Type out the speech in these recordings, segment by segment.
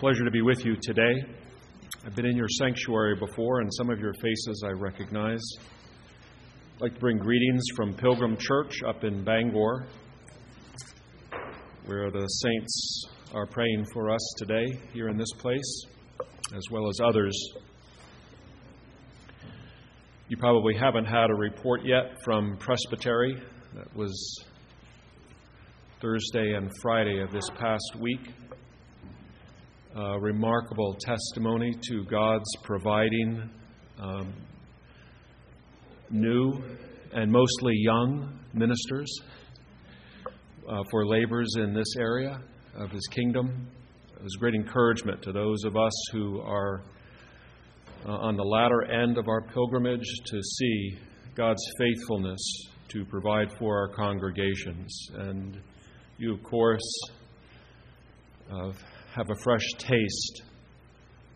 pleasure to be with you today. I've been in your sanctuary before, and some of your faces I recognize. I'd like to bring greetings from Pilgrim Church up in Bangor, where the saints are praying for us today here in this place, as well as others. You probably haven't had a report yet from Presbytery. That was Thursday and Friday of this past week remarkable testimony to God's providing um, new and mostly young ministers uh, for labors in this area of His kingdom. It was great encouragement to those of us who are uh, on the latter end of our pilgrimage to see God's faithfulness to provide for our congregations. And you, of course, uh, have a fresh taste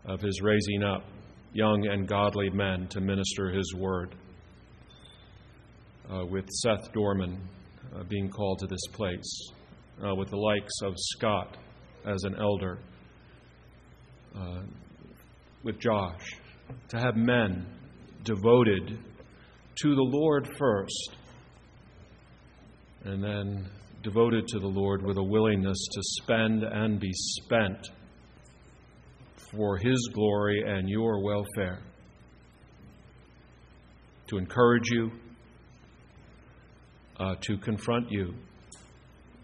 of his raising up young and godly men to minister his word. Uh, with Seth Dorman uh, being called to this place, uh, with the likes of Scott as an elder, uh, with Josh, to have men devoted to the Lord first, and then devoted to the Lord with a willingness to spend and be spent for His glory and your welfare. To encourage you, uh, to confront you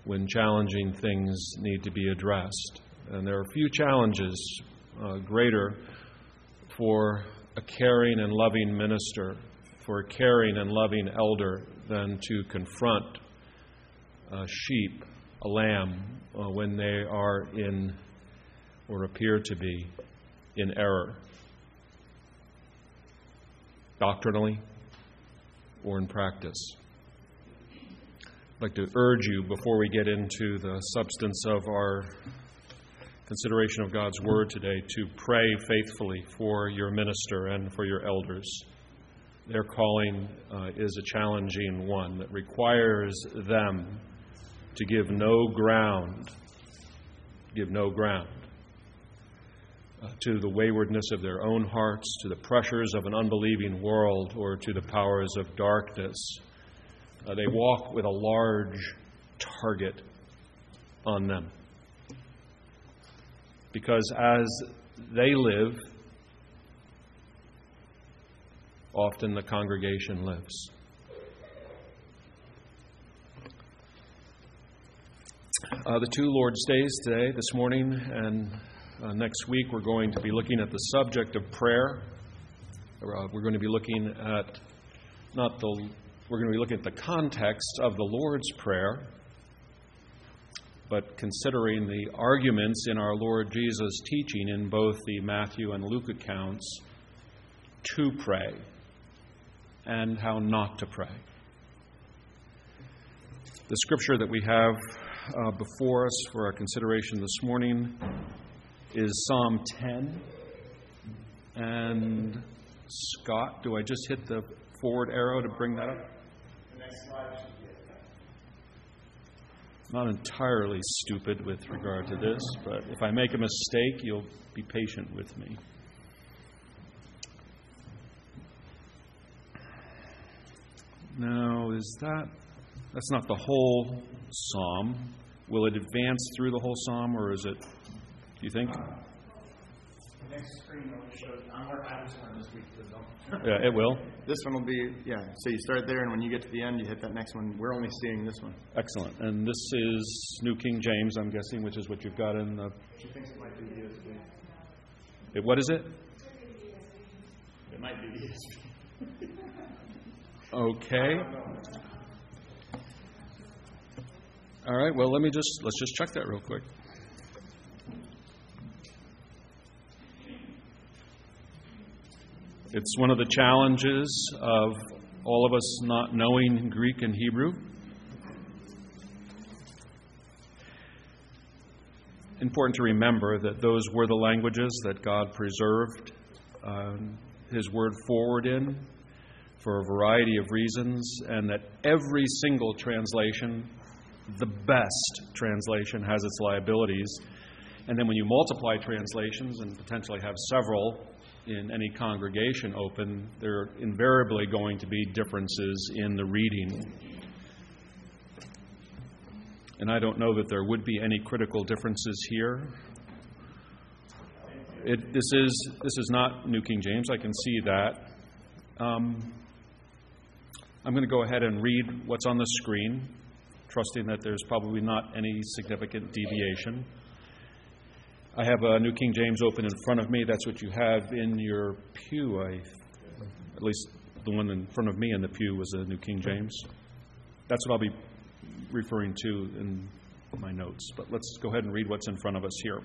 when challenging things need to be addressed. And there are few challenges uh, greater for a caring and loving minister, for a caring and loving elder, than to confront a sheep, a lamb, uh, when they are in or appear to be in error, doctrinally or in practice. I'd like to urge you before we get into the substance of our consideration of God's Word today to pray faithfully for your minister and for your elders. Their calling uh, is a challenging one that requires them to give no ground, give no ground uh, to the waywardness of their own hearts, to the pressures of an unbelieving world, or to the powers of darkness. Uh, they walk with a large target on them. Because as they live, often the congregation lives. Uh, the two Lord's Days today, this morning, and uh, next week, we're going to be looking at the subject of prayer. Uh, we're going to be looking at not the, we're going to be looking at the context of the Lord's Prayer, but considering the arguments in our Lord Jesus' teaching in both the Matthew and Luke accounts to pray and how not to pray. The scripture that we have uh, before us for our consideration this morning is Psalm 10. And Scott, do I just hit the forward arrow to bring that up? Not entirely stupid with regard to this, but if I make a mistake, you'll be patient with me. Now, is that that's not the whole psalm. Will it advance through the whole psalm, or is it, do you think? The next screen will show, I'm working on this one this week, so Yeah, it will. This one will be, yeah, so you start there, and when you get to the end, you hit that next one. We're only seeing this one. Excellent. And this is New King James, I'm guessing, which is what you've got in the. She thinks it might be ESV. It, what is it? It might be ESV. Okay. All right. Well, let me just let's just check that real quick. It's one of the challenges of all of us not knowing Greek and Hebrew. Important to remember that those were the languages that God preserved um, His word forward in for a variety of reasons, and that every single translation, the best translation, has its liabilities. And then when you multiply translations and potentially have several in any congregation open, there are invariably going to be differences in the reading. And I don't know that there would be any critical differences here. It, this, is, this is not New King James, I can see that. Um, I'm going to go ahead and read what's on the screen, trusting that there's probably not any significant deviation. I have a New King James open in front of me. That's what you have in your pew. I, at least the one in front of me in the pew was a New King James. That's what I'll be referring to in my notes. But let's go ahead and read what's in front of us here.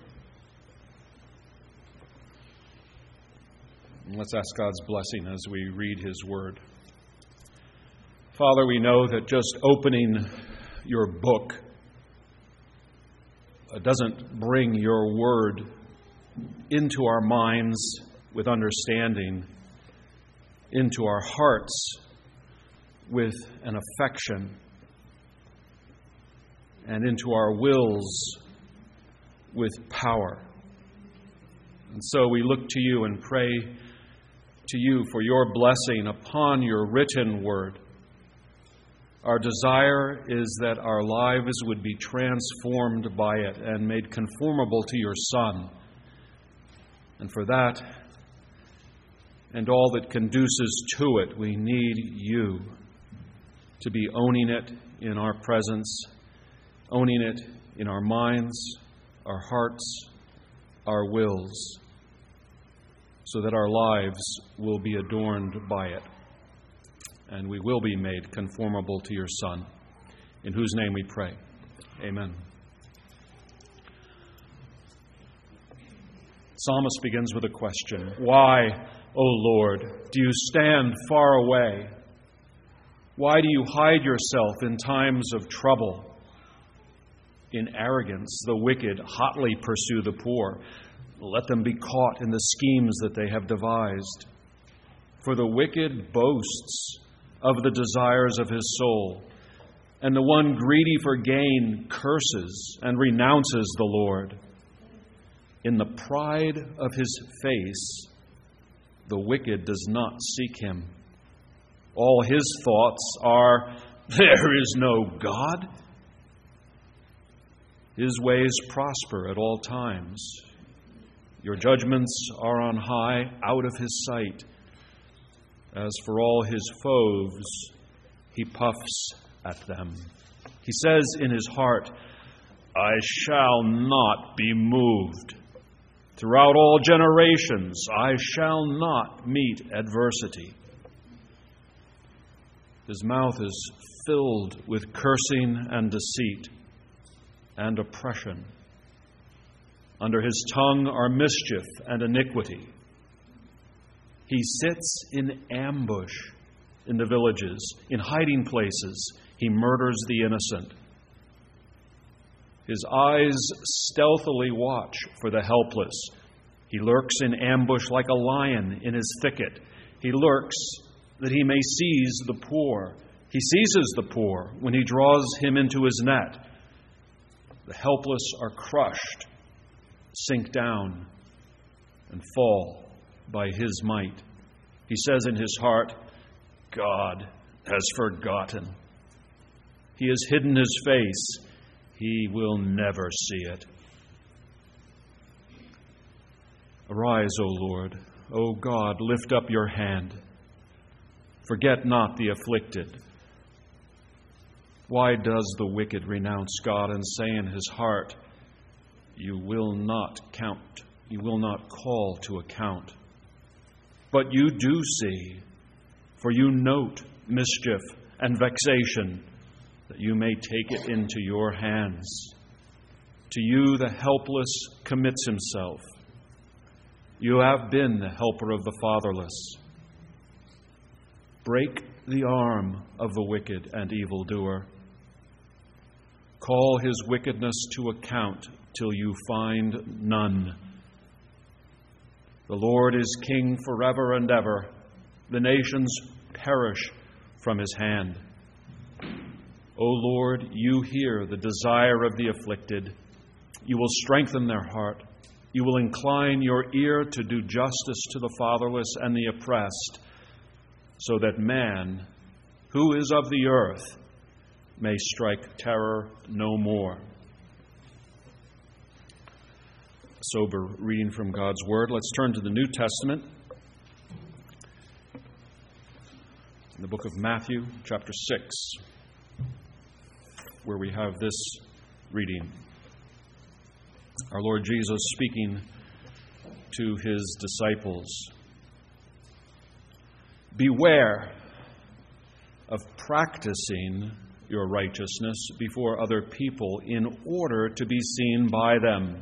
And let's ask God's blessing as we read His Word. Father, we know that just opening your book uh, doesn't bring your Word into our minds with understanding, into our hearts with an affection, and into our wills with power. And so we look to you and pray to you for your blessing upon your written word. Our desire is that our lives would be transformed by it and made conformable to your Son. And for that, and all that conduces to it, we need you to be owning it in our presence, owning it in our minds, our hearts, our wills so that our lives will be adorned by it. And we will be made conformable to your Son, in whose name we pray. Amen. Psalmist begins with a question Why, O Lord, do you stand far away? Why do you hide yourself in times of trouble? In arrogance, the wicked hotly pursue the poor. Let them be caught in the schemes that they have devised. For the wicked boasts of the desires of his soul, and the one greedy for gain curses and renounces the Lord. In the pride of his face, the wicked does not seek him. All his thoughts are, There is no God. His ways prosper at all times. Your judgments are on high, out of his sight. As for all his foes, he puffs at them. He says in his heart, I shall not be moved. Throughout all generations, I shall not meet adversity. His mouth is filled with cursing and deceit and oppression. Under his tongue are mischief and iniquity. He sits in ambush in the villages, in hiding places. He murders the innocent. His eyes stealthily watch for the helpless. He lurks in ambush like a lion in his thicket. He lurks that he may seize the poor. He seizes the poor when he draws him into his net. The helpless are crushed sink down and fall by his might. He says in his heart, God has forgotten. He has hidden his face. He will never see it. Arise, O Lord. O God, lift up your hand. Forget not the afflicted. Why does the wicked renounce God and say in his heart, you will not count, you will not call to account. But you do see, for you note mischief and vexation, that you may take it into your hands. To you the helpless commits himself. You have been the helper of the fatherless. Break the arm of the wicked and evildoer. Call his wickedness to account till you find none. The Lord is king forever and ever. The nations perish from his hand. O Lord, you hear the desire of the afflicted. You will strengthen their heart. You will incline your ear to do justice to the fatherless and the oppressed, so that man, who is of the earth, may strike terror no more. Sober reading from God's Word. Let's turn to the New Testament. In the book of Matthew, chapter 6, where we have this reading. Our Lord Jesus speaking to his disciples Beware of practicing your righteousness before other people in order to be seen by them.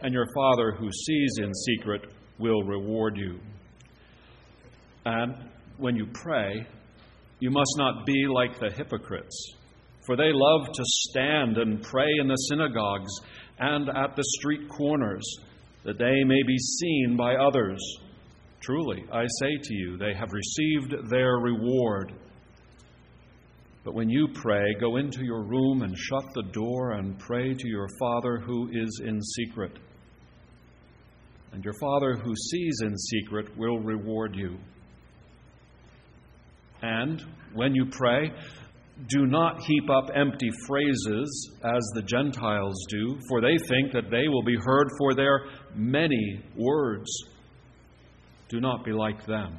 and your Father who sees in secret will reward you. And when you pray, you must not be like the hypocrites for they love to stand and pray in the synagogues and at the street corners, that they may be seen by others. Truly, I say to you, they have received their reward. But when you pray, go into your room and shut the door and pray to your Father who is in secret. And your Father who sees in secret will reward you. And when you pray, do not heap up empty phrases as the Gentiles do, for they think that they will be heard for their many words. Do not be like them,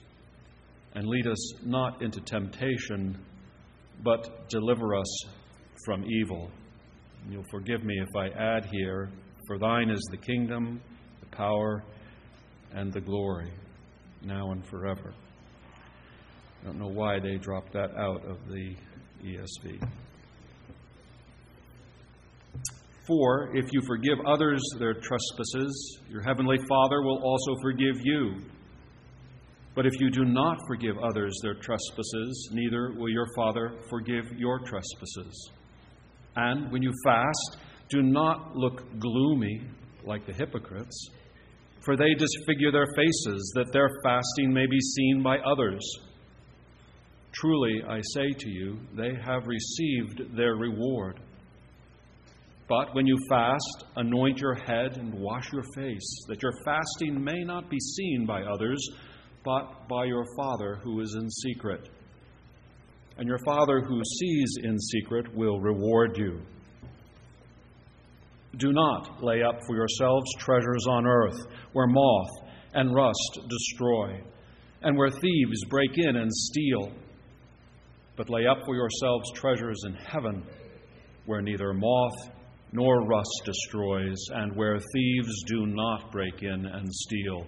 And lead us not into temptation, but deliver us from evil. And you'll forgive me if I add here, for thine is the kingdom, the power, and the glory, now and forever. I don't know why they dropped that out of the ESV. For if you forgive others their trespasses, your heavenly Father will also forgive you. But if you do not forgive others their trespasses, neither will your Father forgive your trespasses. And when you fast, do not look gloomy like the hypocrites, for they disfigure their faces, that their fasting may be seen by others. Truly, I say to you, they have received their reward. But when you fast, anoint your head and wash your face, that your fasting may not be seen by others, but by your Father who is in secret. And your Father who sees in secret will reward you. Do not lay up for yourselves treasures on earth, where moth and rust destroy, and where thieves break in and steal but lay up for yourselves treasures in heaven, where neither moth nor rust destroys, and where thieves do not break in and steal.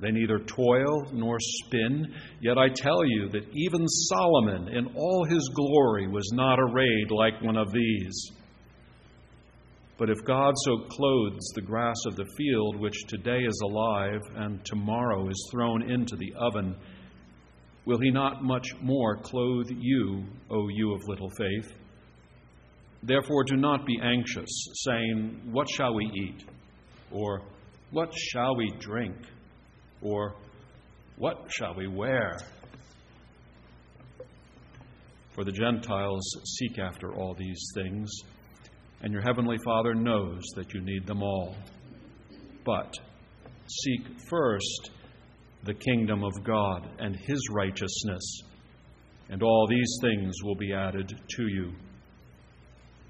They neither toil nor spin, yet I tell you that even Solomon in all his glory was not arrayed like one of these. But if God so clothes the grass of the field, which today is alive and tomorrow is thrown into the oven, will he not much more clothe you, O you of little faith? Therefore, do not be anxious, saying, What shall we eat? Or, What shall we drink? Or, What shall we wear? For the Gentiles seek after all these things, and your heavenly Father knows that you need them all. But seek first the kingdom of God and his righteousness, and all these things will be added to you.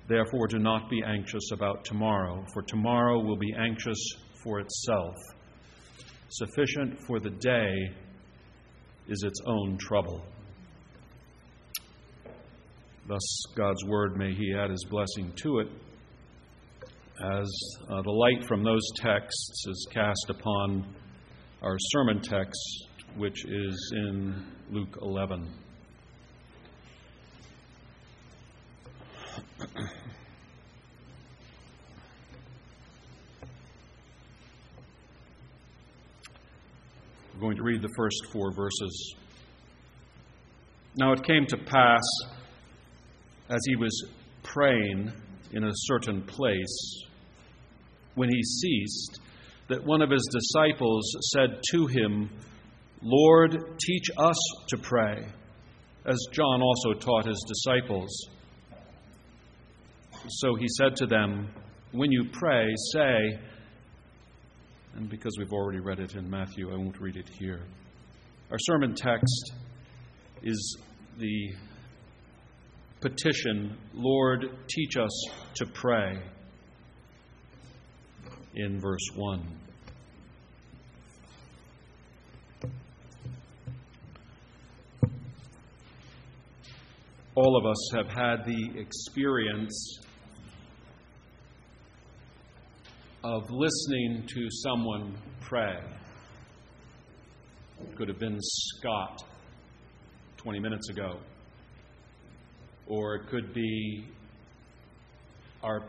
Therefore, do not be anxious about tomorrow, for tomorrow will be anxious for itself. Sufficient for the day is its own trouble. Thus, God's word, may He add His blessing to it as uh, the light from those texts is cast upon our sermon text, which is in Luke 11. We're going to read the first four verses. Now it came to pass, as he was praying in a certain place, when he ceased, that one of his disciples said to him, Lord, teach us to pray, as John also taught his disciples. So he said to them, When you pray, say, and because we've already read it in Matthew, I won't read it here. Our sermon text is the petition, Lord, teach us to pray, in verse 1. All of us have had the experience of listening to someone pray. It could have been Scott 20 minutes ago, or it could be our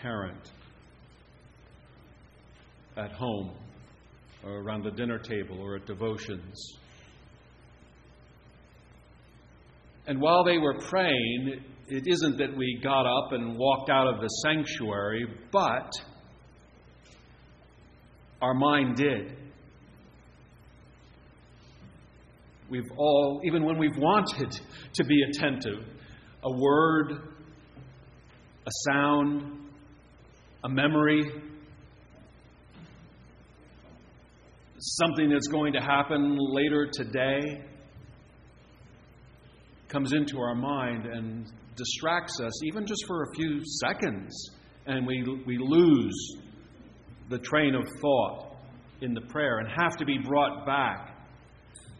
parent at home, or around the dinner table, or at devotions. And while they were praying, it isn't that we got up and walked out of the sanctuary, but our mind did. We've all, even when we've wanted to be attentive, a word, a sound, a memory, something that's going to happen later today comes into our mind and distracts us, even just for a few seconds, and we, we lose the train of thought in the prayer and have to be brought back.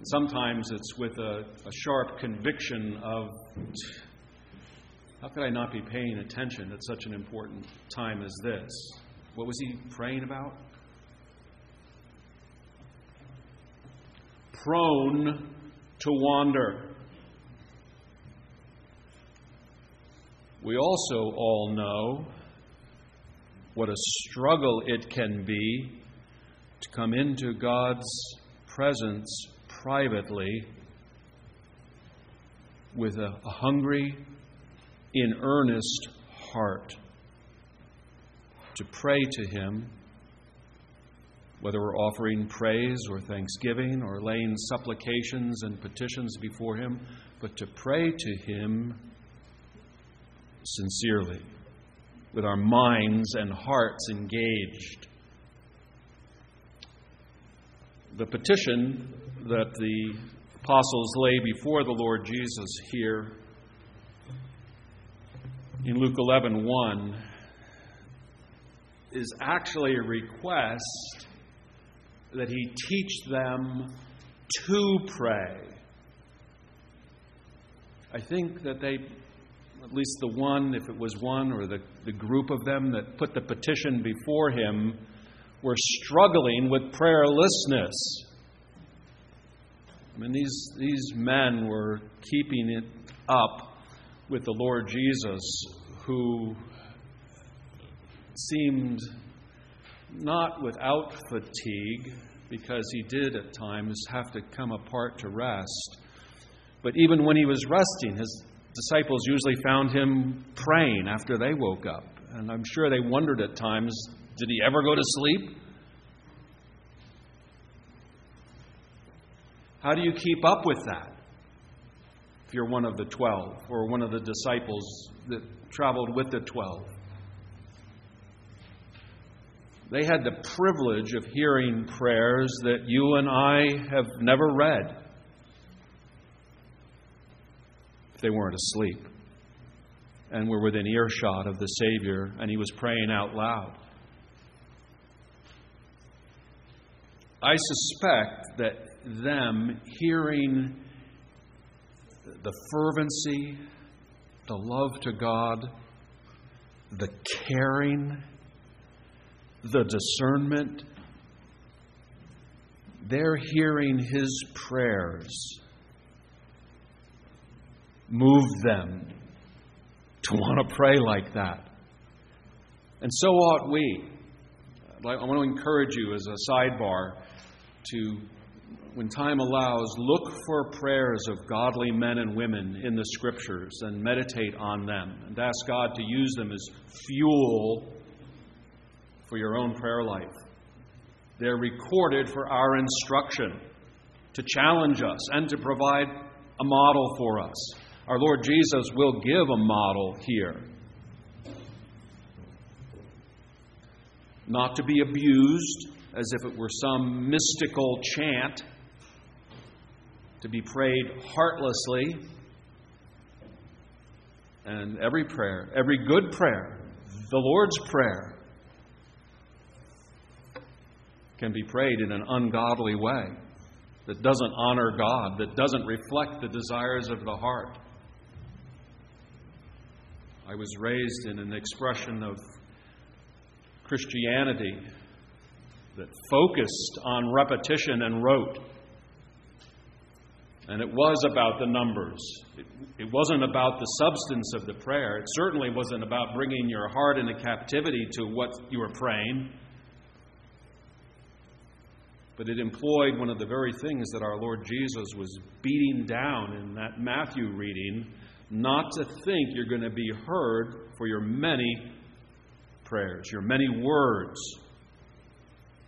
Sometimes it's with a, a sharp conviction of how could I not be paying attention at such an important time as this? What was he praying about? Prone to wander. We also all know what a struggle it can be to come into God's presence privately with a, a hungry, in earnest heart to pray to Him, whether we're offering praise or thanksgiving or laying supplications and petitions before Him, but to pray to Him sincerely with our minds and hearts engaged. The petition that the apostles lay before the Lord Jesus here in Luke 11 1 is actually a request that he teach them to pray. I think that they, at least the one, if it was one, or the, the group of them that put the petition before him, were struggling with prayerlessness. I mean, these, these men were keeping it up with the Lord Jesus, who seemed not without fatigue, because he did at times have to come apart to rest. But even when he was resting, his disciples usually found him praying after they woke up. And I'm sure they wondered at times did he ever go to sleep? How do you keep up with that? If you're one of the twelve or one of the disciples that traveled with the twelve. They had the privilege of hearing prayers that you and I have never read if they weren't asleep and were within earshot of the Savior and he was praying out loud. I suspect that them hearing the fervency, the love to God, the caring, the discernment, they're hearing his prayers move them to want to pray like that. And so ought we. I want to encourage you as a sidebar to, when time allows, look for prayers of godly men and women in the Scriptures and meditate on them and ask God to use them as fuel for your own prayer life. They're recorded for our instruction, to challenge us, and to provide a model for us. Our Lord Jesus will give a model here. Not to be abused as if it were some mystical chant, to be prayed heartlessly. And every prayer, every good prayer, the Lord's Prayer, can be prayed in an ungodly way that doesn't honor God, that doesn't reflect the desires of the heart. I was raised in an expression of Christianity that focused on repetition and rote. And it was about the numbers. It, it, wasn't about the substance of the prayer. It certainly wasn't about bringing your heart into captivity to what you were praying. But it employed one of the very things that our Lord Jesus was beating down in that Matthew reading not to think you're going to be heard for your many prayers, your many words.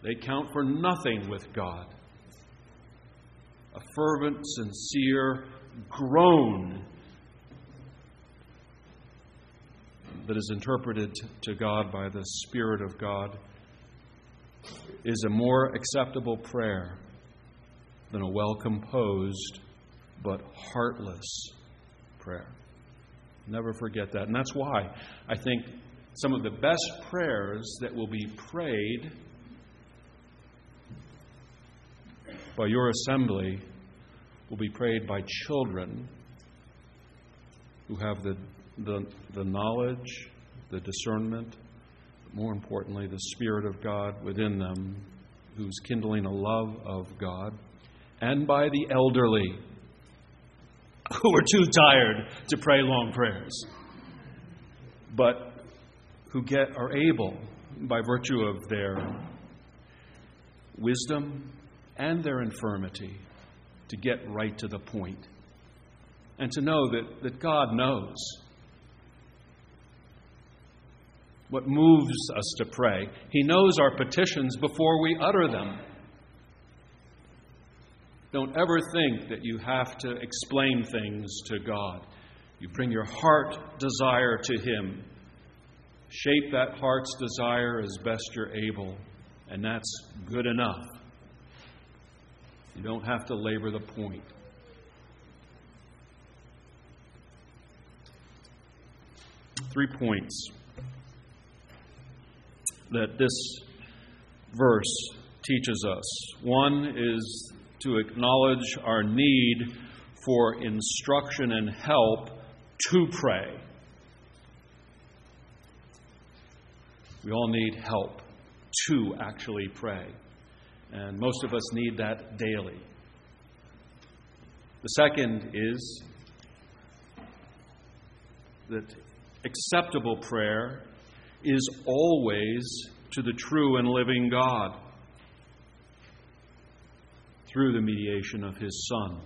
They count for nothing with God. A fervent, sincere groan that is interpreted to God by the Spirit of God is a more acceptable prayer than a well composed but heartless prayer. Never forget that. And that's why I think some of the best prayers that will be prayed by your assembly will be prayed by children who have the, the, the knowledge, the discernment, more importantly, the Spirit of God within them, who's kindling a love of God, and by the elderly who are too tired to pray long prayers, but who get are able, by virtue of their wisdom and their infirmity, to get right to the point and to know that, that God knows what moves us to pray. He knows our petitions before we utter them. Don't ever think that you have to explain things to God. You bring your heart desire to Him. Shape that heart's desire as best you're able, and that's good enough. You don't have to labor the point. Three points that this verse teaches us. One is to acknowledge our need for instruction and help to pray. We all need help to actually pray. And most of us need that daily. The second is that acceptable prayer is always to the true and living God through the mediation of His Son,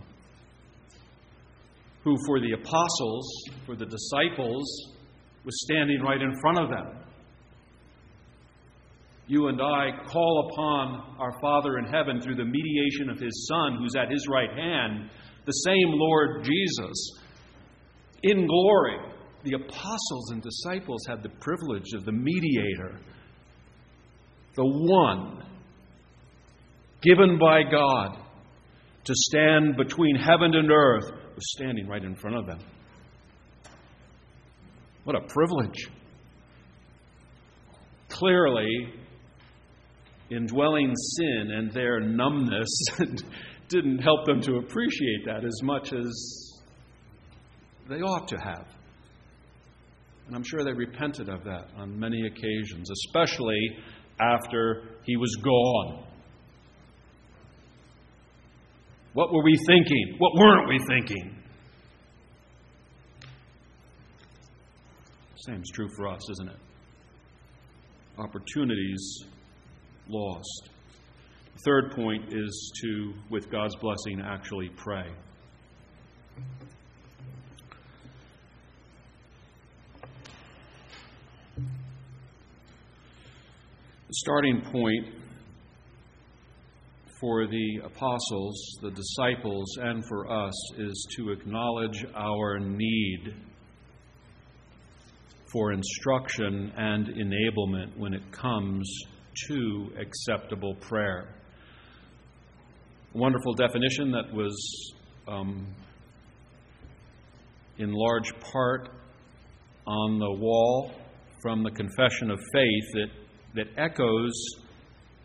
who for the apostles, for the disciples, was standing right in front of them. You and I call upon our Father in heaven through the mediation of His Son, who's at His right hand, the same Lord Jesus, in glory. The apostles and disciples had the privilege of the mediator, the one given by God to stand between heaven and earth, was standing right in front of them. What a privilege. Clearly, indwelling sin and their numbness didn't help them to appreciate that as much as they ought to have. And I'm sure they repented of that on many occasions, especially after he was gone. What were we thinking? What weren't we thinking? Same's true for us, isn't it? Opportunities lost. The third point is to, with God's blessing, actually pray. The starting point for the apostles, the disciples, and for us is to acknowledge our need for instruction and enablement when it comes to acceptable prayer. A wonderful definition that was um, in large part on the wall from the Confession of Faith that, that echoes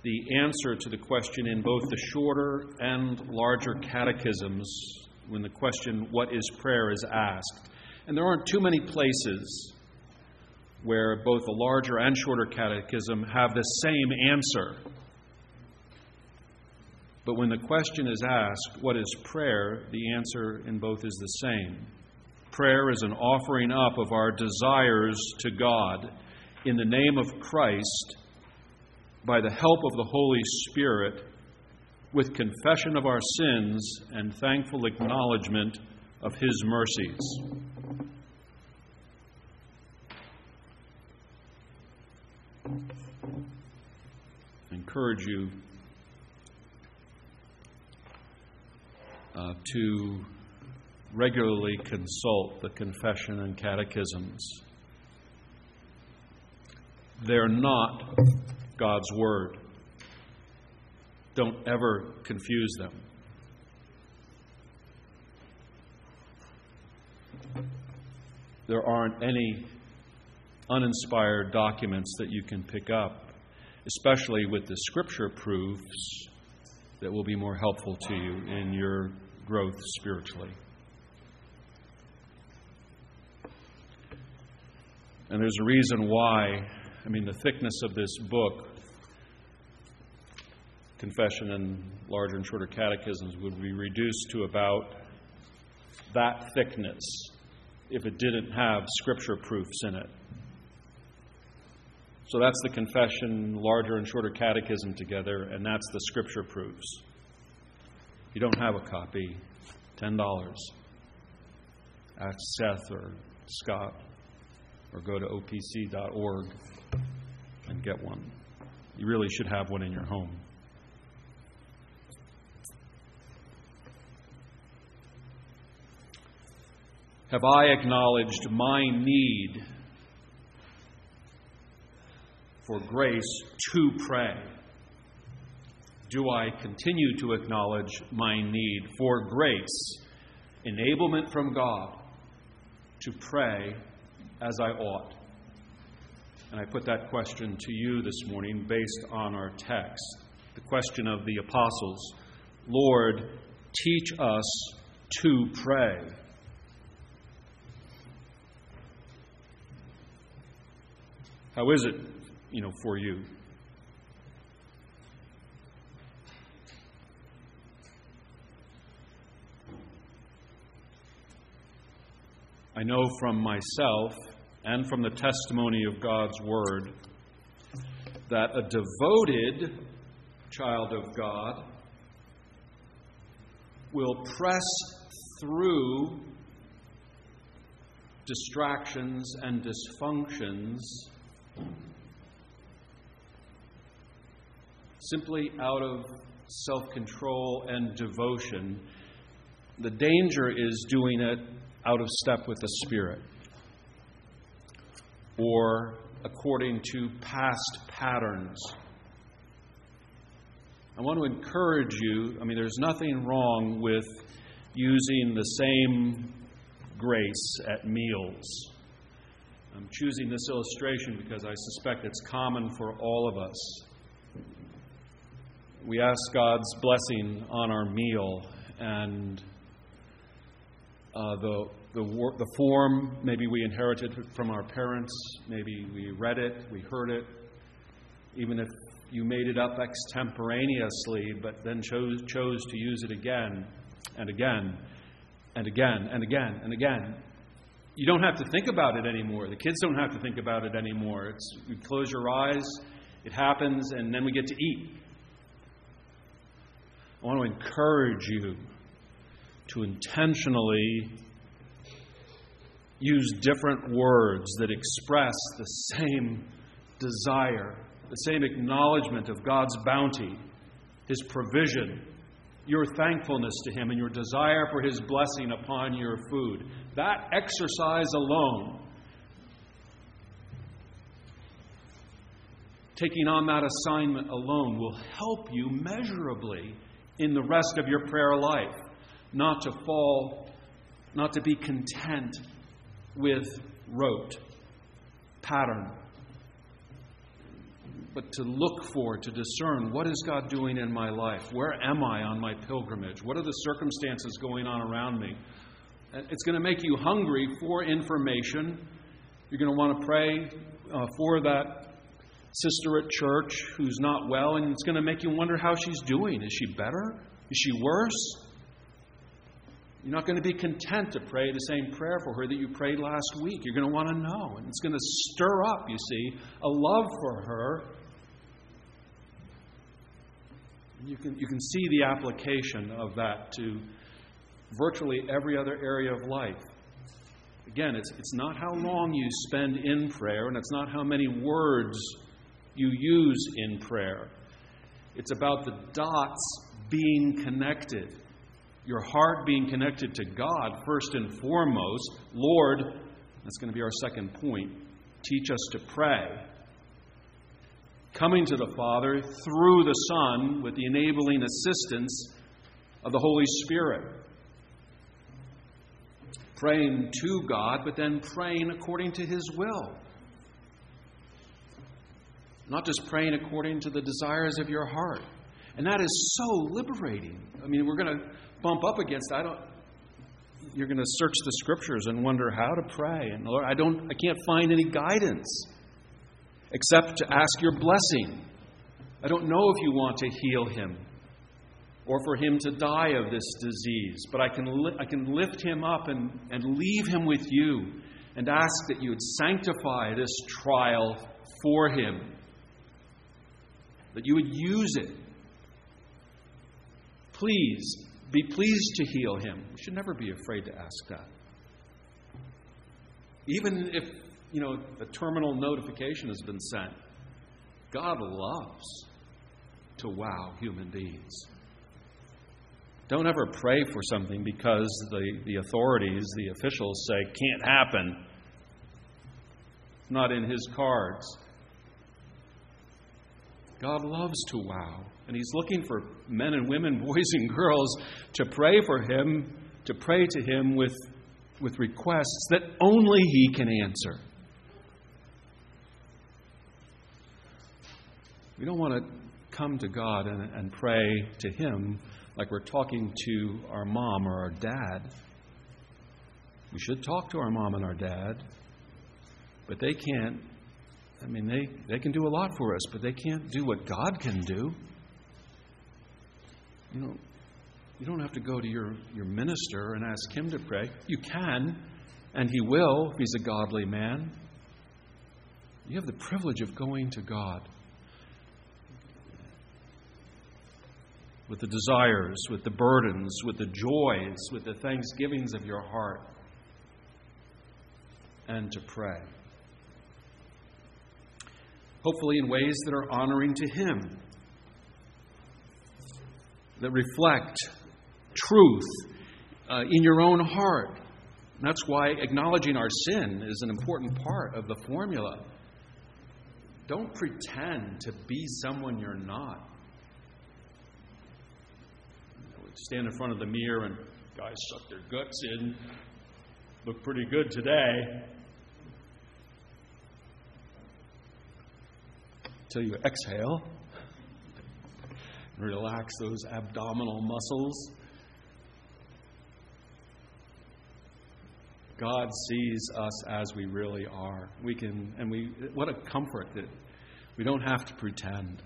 the answer to the question in both the shorter and larger catechisms when the question, What is prayer, is asked. And there aren't too many places where both the larger and shorter catechism have the same answer. But when the question is asked, What is prayer? the answer in both is the same. Prayer is an offering up of our desires to God in the name of Christ by the help of the Holy Spirit with confession of our sins and thankful acknowledgement of His mercies. I encourage you uh, to regularly consult the confession and catechisms. They're not God's Word. Don't ever confuse them. There aren't any uninspired documents that you can pick up, especially with the scripture proofs that will be more helpful to you in your growth spiritually. And there's a reason why, I mean, the thickness of this book, Confession and Larger and Shorter Catechisms, would be reduced to about that thickness if it didn't have scripture proofs in it. So that's the confession, larger and shorter catechism together, and that's the scripture proofs. If you don't have a copy, $10. Ask Seth or Scott, or go to opc.org and get one. You really should have one in your home. Have I acknowledged my need for grace to pray? Do I continue to acknowledge my need for grace, enablement from God to pray as I ought? And I put that question to you this morning based on our text. The question of the apostles Lord, teach us to pray. How is it, you know, for you? I know from myself and from the testimony of God's Word that a devoted child of God will press through distractions and dysfunctions simply out of self control and devotion. The danger is doing it out of step with the Spirit or according to past patterns. I want to encourage you. I mean, there's nothing wrong with using the same grace at meals. I'm choosing this illustration because I suspect it's common for all of us. We ask God's blessing on our meal, and uh, the, the, the form, maybe we inherited from our parents, maybe we read it, we heard it, even if you made it up extemporaneously, but then chose, chose to use it again and again and again and again and again. You don't have to think about it anymore. The kids don't have to think about it anymore. It's, you close your eyes, it happens, and then we get to eat. I want to encourage you to intentionally use different words that express the same desire the same acknowledgement of God's bounty, His provision, your thankfulness to Him, and your desire for His blessing upon your food. That exercise alone, taking on that assignment alone, will help you measurably in the rest of your prayer life not to fall, not to be content with rote, pattern, but to look for, to discern what is God doing in my life? Where am I on my pilgrimage? What are the circumstances going on around me? It's going to make you hungry for information. You're going to want to pray uh, for that sister at church who's not well, and it's going to make you wonder how she's doing. Is she better? Is she worse? You're not going to be content to pray the same prayer for her that you prayed last week. You're going to want to know. And it's going to stir up, you see, a love for her you can, you can see the application of that to virtually every other area of life. Again, it's, it's not how long you spend in prayer, and it's not how many words you use in prayer. It's about the dots being connected. Your heart being connected to God, first and foremost. Lord, that's going to be our second point. Teach us to pray coming to the Father through the Son with the enabling assistance of the Holy Spirit. Praying to God, but then praying according to His will. Not just praying according to the desires of your heart. And that is so liberating. I mean, we're going to bump up against I don't you're going to search the scriptures and wonder how to pray and Lord, I don't I can't find any guidance except to ask your blessing. I don't know if you want to heal him or for him to die of this disease, but I can, li- I can lift him up and, and leave him with you and ask that you would sanctify this trial for him, that you would use it. Please be pleased to heal him. We should never be afraid to ask that. Even if you know, a terminal notification has been sent. God loves to wow human beings. Don't ever pray for something because the, the authorities, the officials say, can't happen. It's not in his cards. God loves to wow. And He's looking for men and women, boys and girls, to pray for Him, to pray to Him with with requests that only He can answer. We don't want to come to God and, and pray to Him like we're talking to our mom or our dad. We should talk to our mom and our dad, but they can't. I mean, they, they can do a lot for us, but they can't do what God can do. You know, you don't have to go to your, your minister and ask him to pray. You can, and he will if he's a godly man. You have the privilege of going to God with the desires, with the burdens, with the joys, with the thanksgivings of your heart, and to pray. Hopefully, in ways that are honoring to Him, that reflect truth uh, in your own heart. And that's why acknowledging our sin is an important part of the formula. Don't pretend to be someone you're not. Stand in front of the mirror and guys suck their guts in, look pretty good today. Till you exhale, relax those abdominal muscles. God sees us as we really are. We can, and we, what a comfort that we don't have to pretend.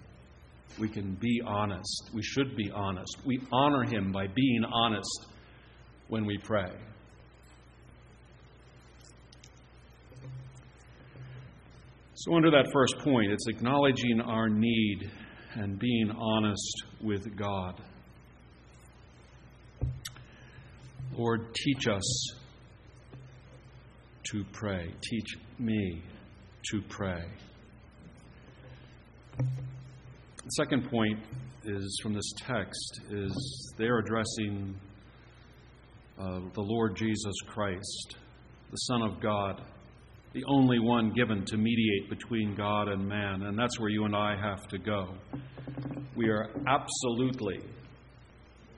We can be honest. We should be honest. We honor Him by being honest when we pray. So, under that first point, it's acknowledging our need and being honest with God. Lord, teach us to pray. Teach me to pray. The second point is from this text is they are addressing uh, the Lord Jesus Christ, the Son of God, the only one given to mediate between God and man, and that's where you and I have to go. We are absolutely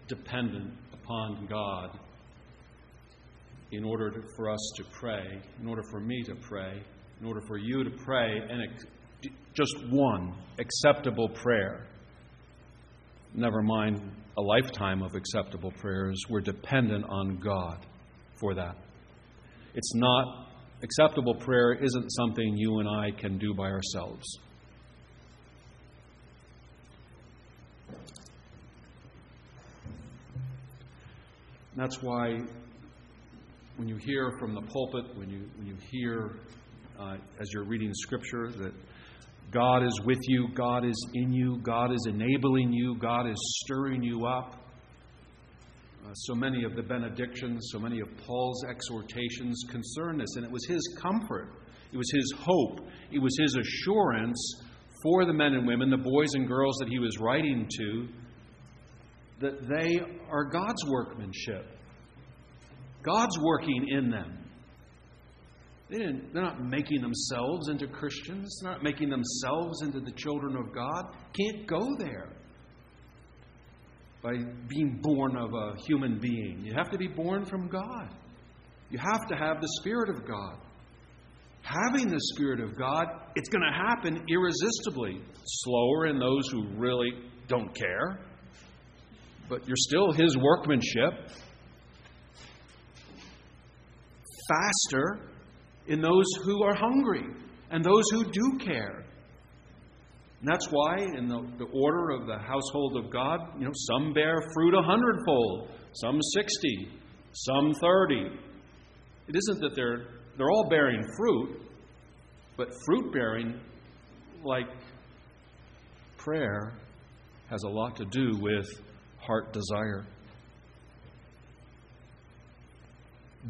dependent upon God in order to, for us to pray, in order for me to pray, in order for you to pray, and just one acceptable prayer. Never mind a lifetime of acceptable prayers. We're dependent on God for that. It's not, acceptable prayer isn't something you and I can do by ourselves. That's why when you hear from the pulpit, when you, when you hear uh, as you're reading Scripture, that God is with you, God is in you, God is enabling you, God is stirring you up. Uh, so many of the benedictions, so many of Paul's exhortations concern this, and it was his comfort, it was his hope, it was his assurance for the men and women, the boys and girls that he was writing to, that they are God's workmanship. God's working in them. They didn't, they're not making themselves into Christians. They're not making themselves into the children of God. Can't go there by being born of a human being. You have to be born from God. You have to have the Spirit of God. Having the Spirit of God, it's going to happen irresistibly. Slower in those who really don't care, but you're still His workmanship. Faster in those who are hungry and those who do care. And that's why, in the, the order of the household of God, you know, some bear fruit a hundredfold, some sixty, some thirty. It isn't that they're they're all bearing fruit, but fruit bearing, like prayer, has a lot to do with heart desire.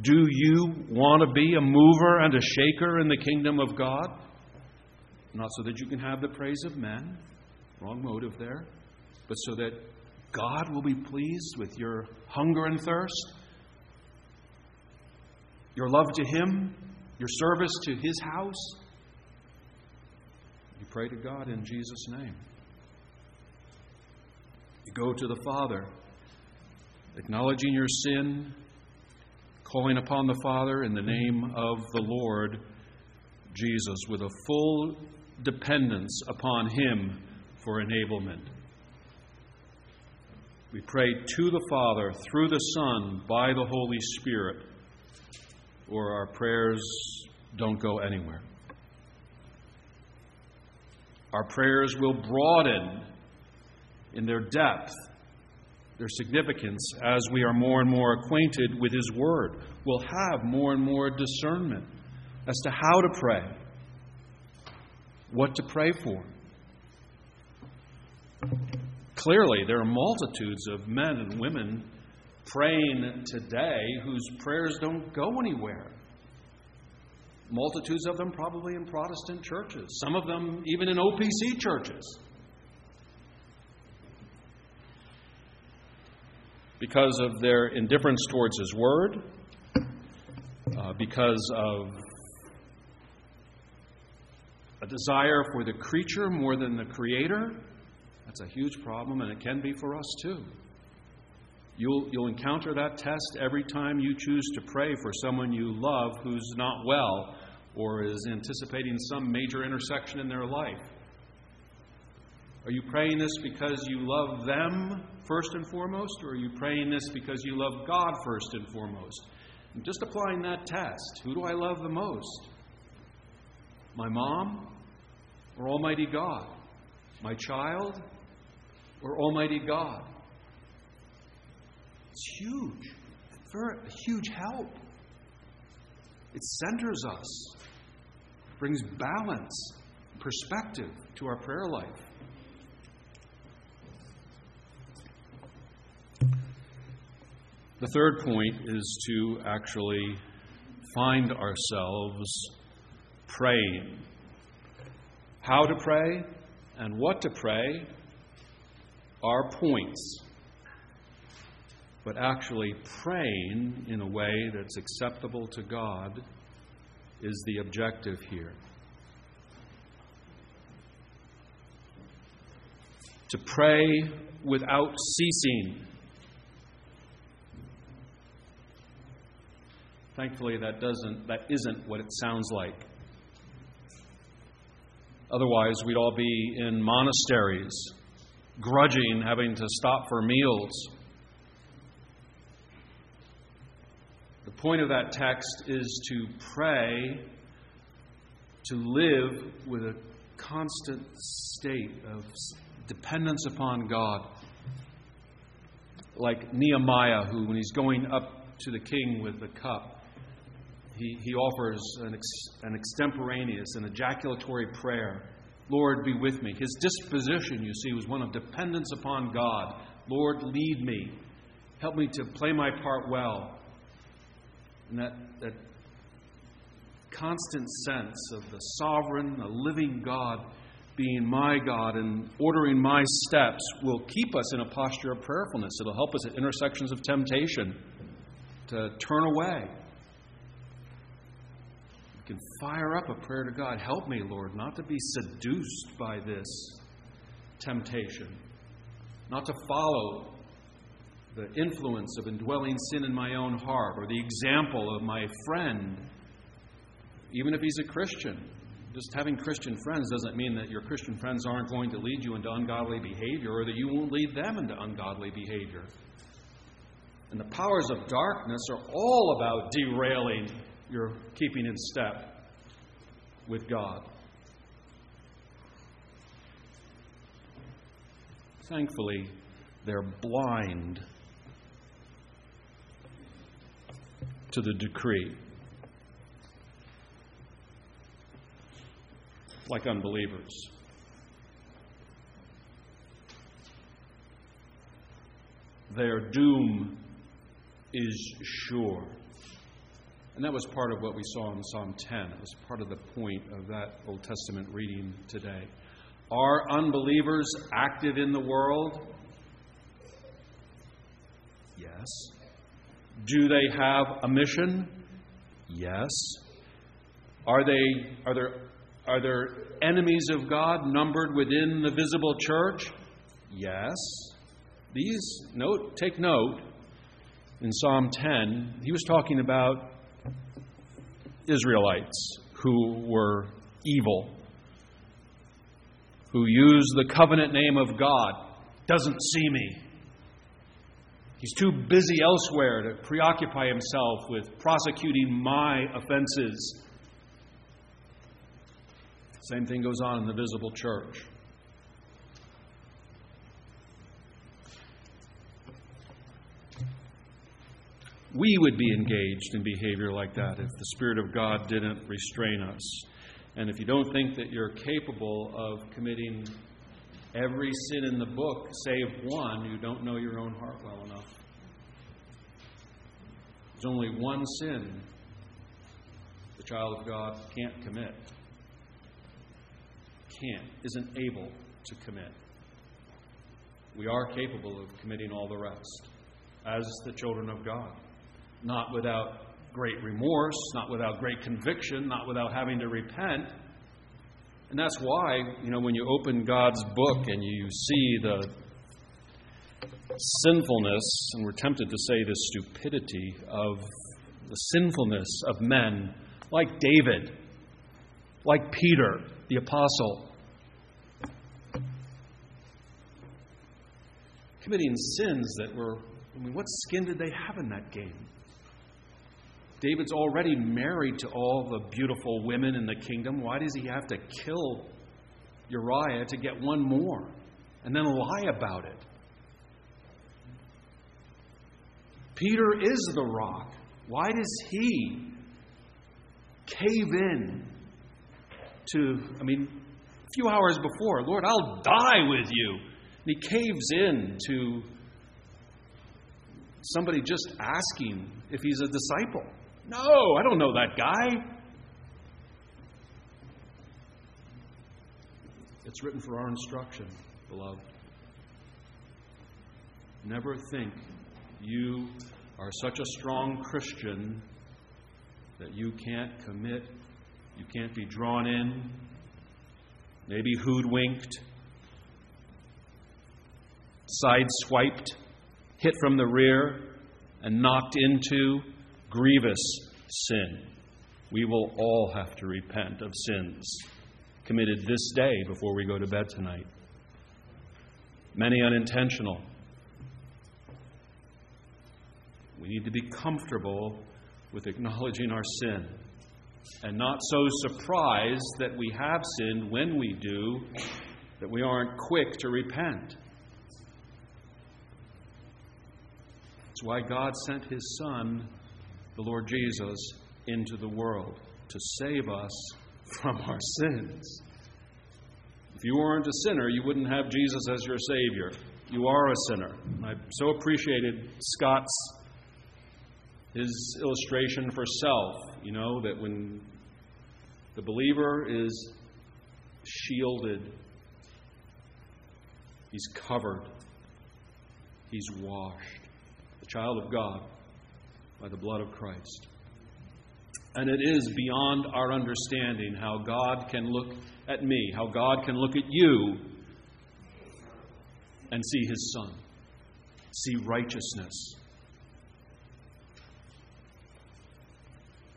Do you want to be a mover and a shaker in the kingdom of God? Not so that you can have the praise of men, wrong motive there, but so that God will be pleased with your hunger and thirst, your love to Him, your service to His house. You pray to God in Jesus' name. You go to the Father, acknowledging your sin calling upon the Father in the name of the Lord Jesus with a full dependence upon Him for enablement. We pray to the Father through the Son by the Holy Spirit, or our prayers don't go anywhere. Our prayers will broaden in their depth, their significance, as we are more and more acquainted with His Word. We'll have more and more discernment as to how to pray, what to pray for. Clearly, there are multitudes of men and women praying today whose prayers don't go anywhere. Multitudes of them probably in Protestant churches, some of them even in OPC churches. Because of their indifference towards His Word, uh, because of a desire for the creature more than the Creator. That's a huge problem, and it can be for us too. You'll, you'll encounter that test every time you choose to pray for someone you love who's not well or is anticipating some major intersection in their life. Are you praying this because you love them first and foremost, or are you praying this because you love God first and foremost? And just applying that test who do I love the most? My mom or Almighty God? My child or Almighty God? It's huge. a huge help. It centers us, brings balance, perspective to our prayer life. The third point is to actually find ourselves praying. How to pray and what to pray are points. But actually, praying in a way that's acceptable to God is the objective here. To pray without ceasing. Thankfully, that, doesn't, that isn't what it sounds like. Otherwise, we'd all be in monasteries, grudging having to stop for meals. The point of that text is to pray, to live with a constant state of dependence upon God. Like Nehemiah, who, when he's going up to the king with the cup, he, he offers an, ex, an extemporaneous, an ejaculatory prayer. Lord, be with me. His disposition, you see, was one of dependence upon God. Lord, lead me. Help me to play my part well. And that, that constant sense of the sovereign, the living God being my God and ordering my steps will keep us in a posture of prayerfulness. It'll help us at intersections of temptation to turn away can fire up a prayer to God Help me, Lord, not to be seduced by this temptation, not to follow the influence of indwelling sin in my own heart or the example of my friend, even if he's a Christian. Just having Christian friends doesn't mean that your Christian friends aren't going to lead you into ungodly behavior or that you won't lead them into ungodly behavior. And the powers of darkness are all about derailing you're keeping in step with God. Thankfully, they're blind to the decree, like unbelievers. Their doom is sure. And that was part of what we saw in Psalm 10. It was part of the point of that Old Testament reading today. Are unbelievers active in the world? Yes. Do they have a mission? Yes. Are they are there are there enemies of God numbered within the visible church? Yes. These note take note in Psalm 10, he was talking about Israelites who were evil, who used the covenant name of God. Doesn't see me. He's too busy elsewhere to preoccupy himself with prosecuting my offenses. Same thing goes on in the visible church. We would be engaged in behavior like that if the Spirit of God didn't restrain us. And if you don't think that you're capable of committing every sin in the book save one, you don't know your own heart well enough. There's only one sin the child of God can't commit, can't, isn't able to commit. We are capable of committing all the rest as the children of God not without great remorse, not without great conviction, not without having to repent. And that's why, you know, when you open God's book and you see the sinfulness, and we're tempted to say the stupidity of the sinfulness of men like David, like Peter, the apostle, committing sins that were, I mean, what skin did they have in that game? David's already married to all the beautiful women in the kingdom. Why does he have to kill Uriah to get one more and then lie about it? Peter is the rock. Why does he cave in to, I mean, a few hours before, Lord, I'll die with you. And he caves in to somebody just asking if he's a disciple. No, I don't know that guy. It's written for our instruction, beloved. Never think you are such a strong Christian that you can't commit, you can't be drawn in, maybe hoodwinked, sideswiped, hit from the rear, and knocked into grievous sin. We will all have to repent of sins committed this day before we go to bed tonight. Many unintentional. We need to be comfortable with acknowledging our sin and not so surprised that we have sinned when we do that we aren't quick to repent. It's why God sent His Son the Lord Jesus into the world to save us from our sins. If you weren't a sinner, you wouldn't have Jesus as your Savior. You are a sinner. I so appreciated Scott's his illustration for self, you know, that when the believer is shielded, he's covered, he's washed. The child of God by the blood of Christ. And it is beyond our understanding how God can look at me, how God can look at you and see His Son, see righteousness.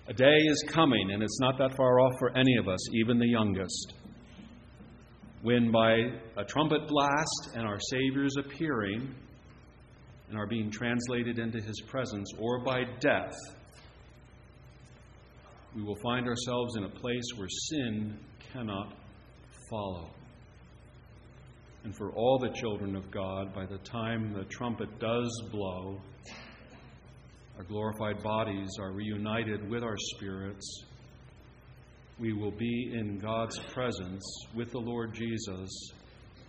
A day is coming, and it's not that far off for any of us, even the youngest, when by a trumpet blast and our Savior's appearing, and are being translated into his presence, or by death, we will find ourselves in a place where sin cannot follow. And for all the children of God, by the time the trumpet does blow, our glorified bodies are reunited with our spirits. We will be in God's presence with the Lord Jesus,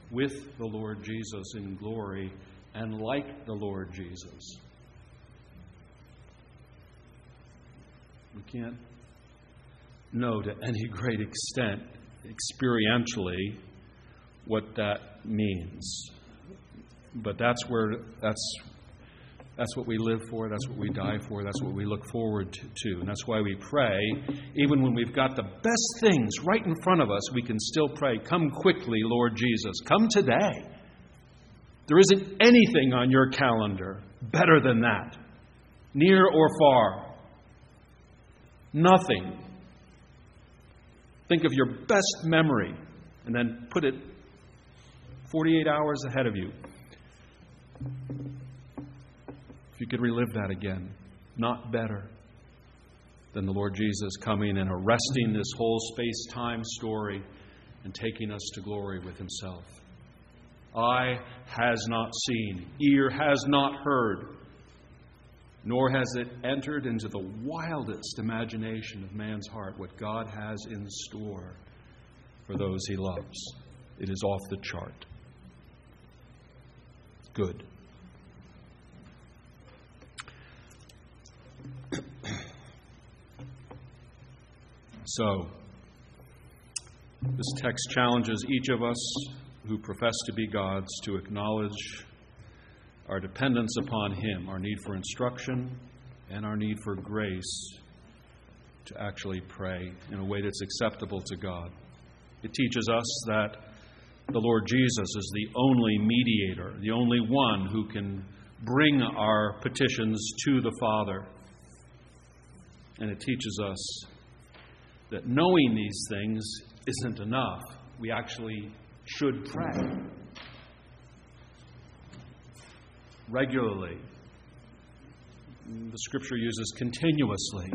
with the Lord Jesus in glory and like the Lord Jesus. We can't know to any great extent experientially what that means. But that's where that's that's what we live for, that's what we die for, that's what we look forward to. And that's why we pray, even when we've got the best things right in front of us, we can still pray, Come quickly, Lord Jesus. Come today. There isn't anything on your calendar better than that. near or far. Nothing. Think of your best memory and then put it 48 hours ahead of you. If you could relive that again, not better than the Lord Jesus coming and arresting this whole space time story and taking us to glory with Himself. Eye has not seen, ear has not heard, nor has it entered into the wildest imagination of man's heart what God has in store for those He loves. It is off the chart. Good. So, this text challenges each of us who profess to be God's to acknowledge our dependence upon Him, our need for instruction, and our need for grace to actually pray in a way that's acceptable to God. It teaches us that the Lord Jesus is the only mediator, the only one who can bring our petitions to the Father. And it teaches us that knowing these things isn't enough. We actually should pray regularly. The scripture uses continuously.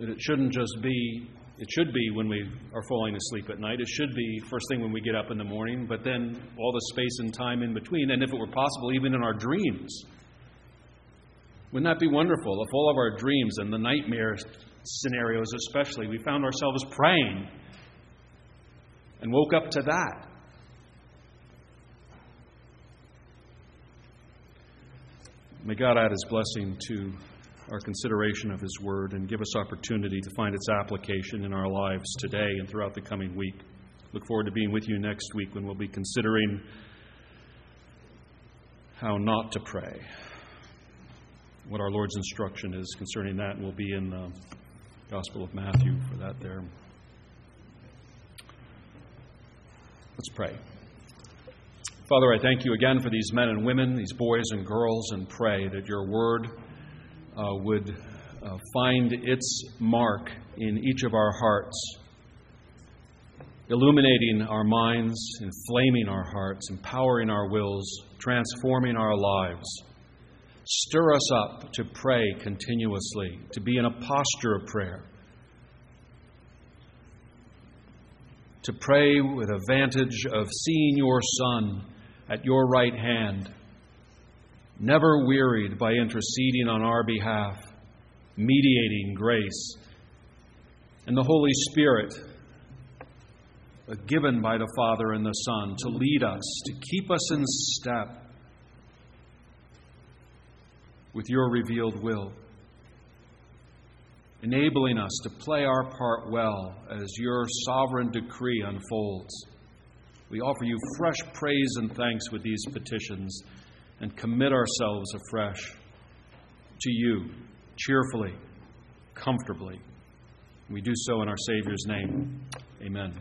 That it shouldn't just be, it should be when we are falling asleep at night. It should be first thing when we get up in the morning, but then all the space and time in between, and if it were possible, even in our dreams. Wouldn't that be wonderful if all of our dreams and the nightmare scenarios, especially, we found ourselves praying and woke up to that? May God add His blessing to our consideration of His Word and give us opportunity to find its application in our lives today and throughout the coming week. Look forward to being with you next week when we'll be considering how not to pray, what our Lord's instruction is concerning that, and we'll be in the Gospel of Matthew for that there. Let's pray. Father, I thank you again for these men and women, these boys and girls, and pray that your word uh, would uh, find its mark in each of our hearts, illuminating our minds, inflaming our hearts, empowering our wills, transforming our lives. Stir us up to pray continuously, to be in a posture of prayer, to pray with a vantage of seeing your Son at your right hand, never wearied by interceding on our behalf, mediating grace, and the Holy Spirit uh, given by the Father and the Son to lead us, to keep us in step with your revealed will, enabling us to play our part well as your sovereign decree unfolds. We offer you fresh praise and thanks with these petitions and commit ourselves afresh to you, cheerfully, comfortably. We do so in our Savior's name. Amen.